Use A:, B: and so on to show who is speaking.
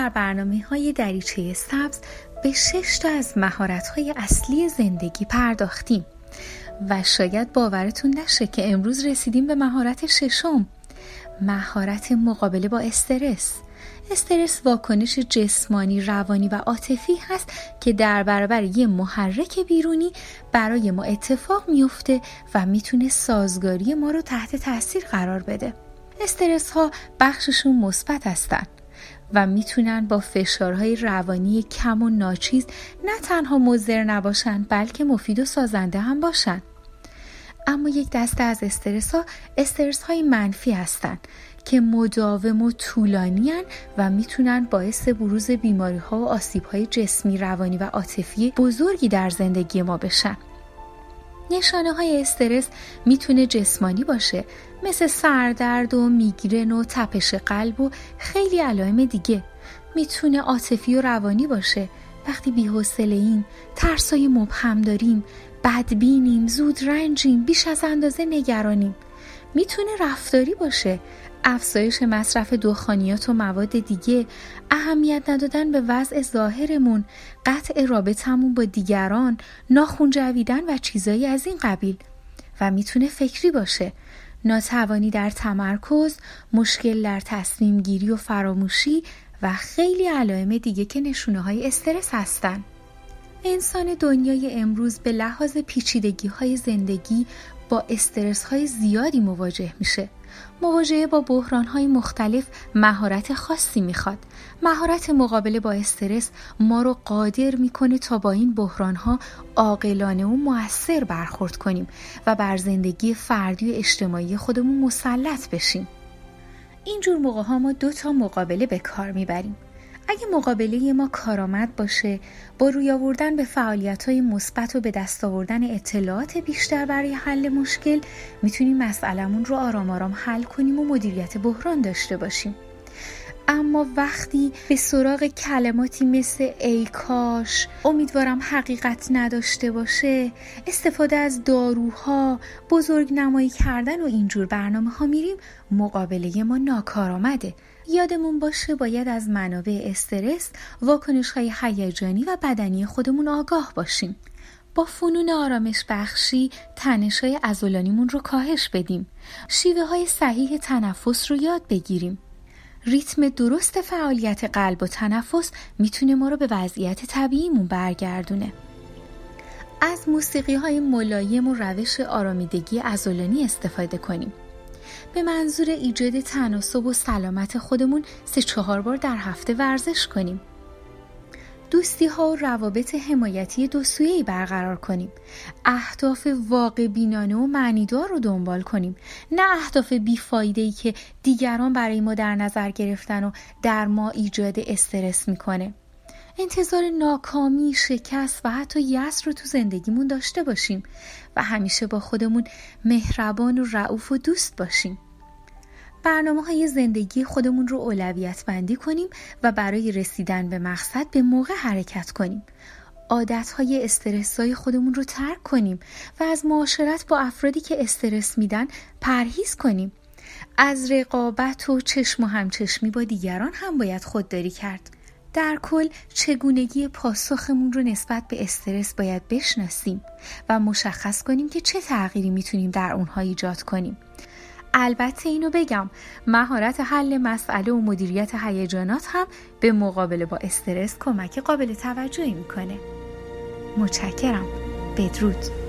A: در برنامه های دریچه سبز به شش تا از مهارت های اصلی زندگی پرداختیم و شاید باورتون نشه که امروز رسیدیم به مهارت ششم مهارت مقابله با استرس استرس واکنش جسمانی، روانی و عاطفی هست که در برابر یه محرک بیرونی برای ما اتفاق میفته و می‌تونه سازگاری ما رو تحت تاثیر قرار بده. استرس ها بخششون مثبت هستن و می‌تونن با فشارهای روانی کم و ناچیز نه تنها مضر نباشن بلکه مفید و سازنده هم باشن. اما یک دسته از استرس ها استرس های منفی هستند که مداوم و طولانی و می‌تونن باعث بروز بیماری ها و آسیب های جسمی روانی و عاطفی بزرگی در زندگی ما بشن نشانه های استرس می‌تونه جسمانی باشه مثل سردرد و میگرن و تپش قلب و خیلی علائم دیگه. می‌تونه عاطفی و روانی باشه. وقتی بی‌حوصله ایم ترسای مبهم داریم بدبینیم زود رنجیم بیش از اندازه نگرانیم. می‌تونه رفتاری باشه. افزایش مصرف دخانیات و مواد دیگه اهمیت ندادن به وضع ظاهرمون قطع رابطمون با دیگران ناخون جویدن و چیزایی از این قبیل. و می‌تونه فکری باشه. ناتوانی در تمرکز مشکل در تصمیم گیری و فراموشی و خیلی علائم دیگه که نشونه های استرس هستن. انسان دنیای امروز به لحاظ پیچیدگی های زندگی با استرس های زیادی مواجه میشه. مواجهه با بحران های مختلف مهارت خاصی می‌خواد. مهارت مقابله با استرس ما رو قادر می‌کنه تا با این بحران ها عاقلانه و موثر برخورد کنیم و بر زندگی فردی و اجتماعی خودمون مسلط بشیم. اینجور موقع ها ما دو تا مقابله به کار می‌بریم. اگه مقابله ما کارآمد باشه با روی آوردن به فعالیت های مثبت و به دست آوردن اطلاعات بیشتر برای حل مشکل می‌تونیم مسئلمون رو آرام آرام حل کنیم و مدیریت بحران داشته باشیم. اما وقتی به سراغ کلماتی مثل ای کاش امیدوارم حقیقت نداشته باشه استفاده از داروها بزرگ نمایی کردن و اینجور برنامه ها میریم مقابله ما ناکارآمده. یادمون باشه باید از منابع استرس واکنش های هیجانی و بدنی خودمون آگاه باشیم. با فنون آرامش بخشی تنش های ازولانیمون رو کاهش بدیم. شیوه های صحیح تنفس رو یاد بگیریم. ریتم درست فعالیت قلب و تنفس می‌تونه ما رو به وضعیت طبیعیمون برگردونه. از موسیقی های ملایم و روش آرامیدگی ازولانی استفاده کنیم. به منظور ایجاد تناسب و سلامت خودمون سه چهار بار در هفته ورزش کنیم. دوستی ها و روابط حمایتی دو سویه‌ای برقرار کنیم. اهداف واقع بینانه و معنیدار رو دنبال کنیم. نه اهداف بیفایده ای که دیگران برای ما در نظر گرفتن و در ما ایجاد استرس می‌کنه. انتظار ناکامی، شکست و حتی یأس رو تو زندگیمون داشته باشیم و همیشه با خودمون مهربان و رعوف و دوست باشیم. برنامه های زندگی خودمون رو اولویت بندی کنیم و برای رسیدن به مقصد به موقع حرکت کنیم. عادت های استرس های خودمون رو ترک کنیم و از معاشرت با افرادی که استرس میدن پرهیز کنیم. از رقابت و چشم و همچشمی با دیگران هم باید خودداری کرد. در کل چگونگی پاسخمون رو نسبت به استرس باید بشناسیم و مشخص کنیم که چه تغییری می‌تونیم در اونها ایجاد کنیم البته اینو بگم مهارت حل مسئله و مدیریت هیجانات هم به مقابله با استرس کمک قابل توجهی می‌کنه. متشکرم. بدرود.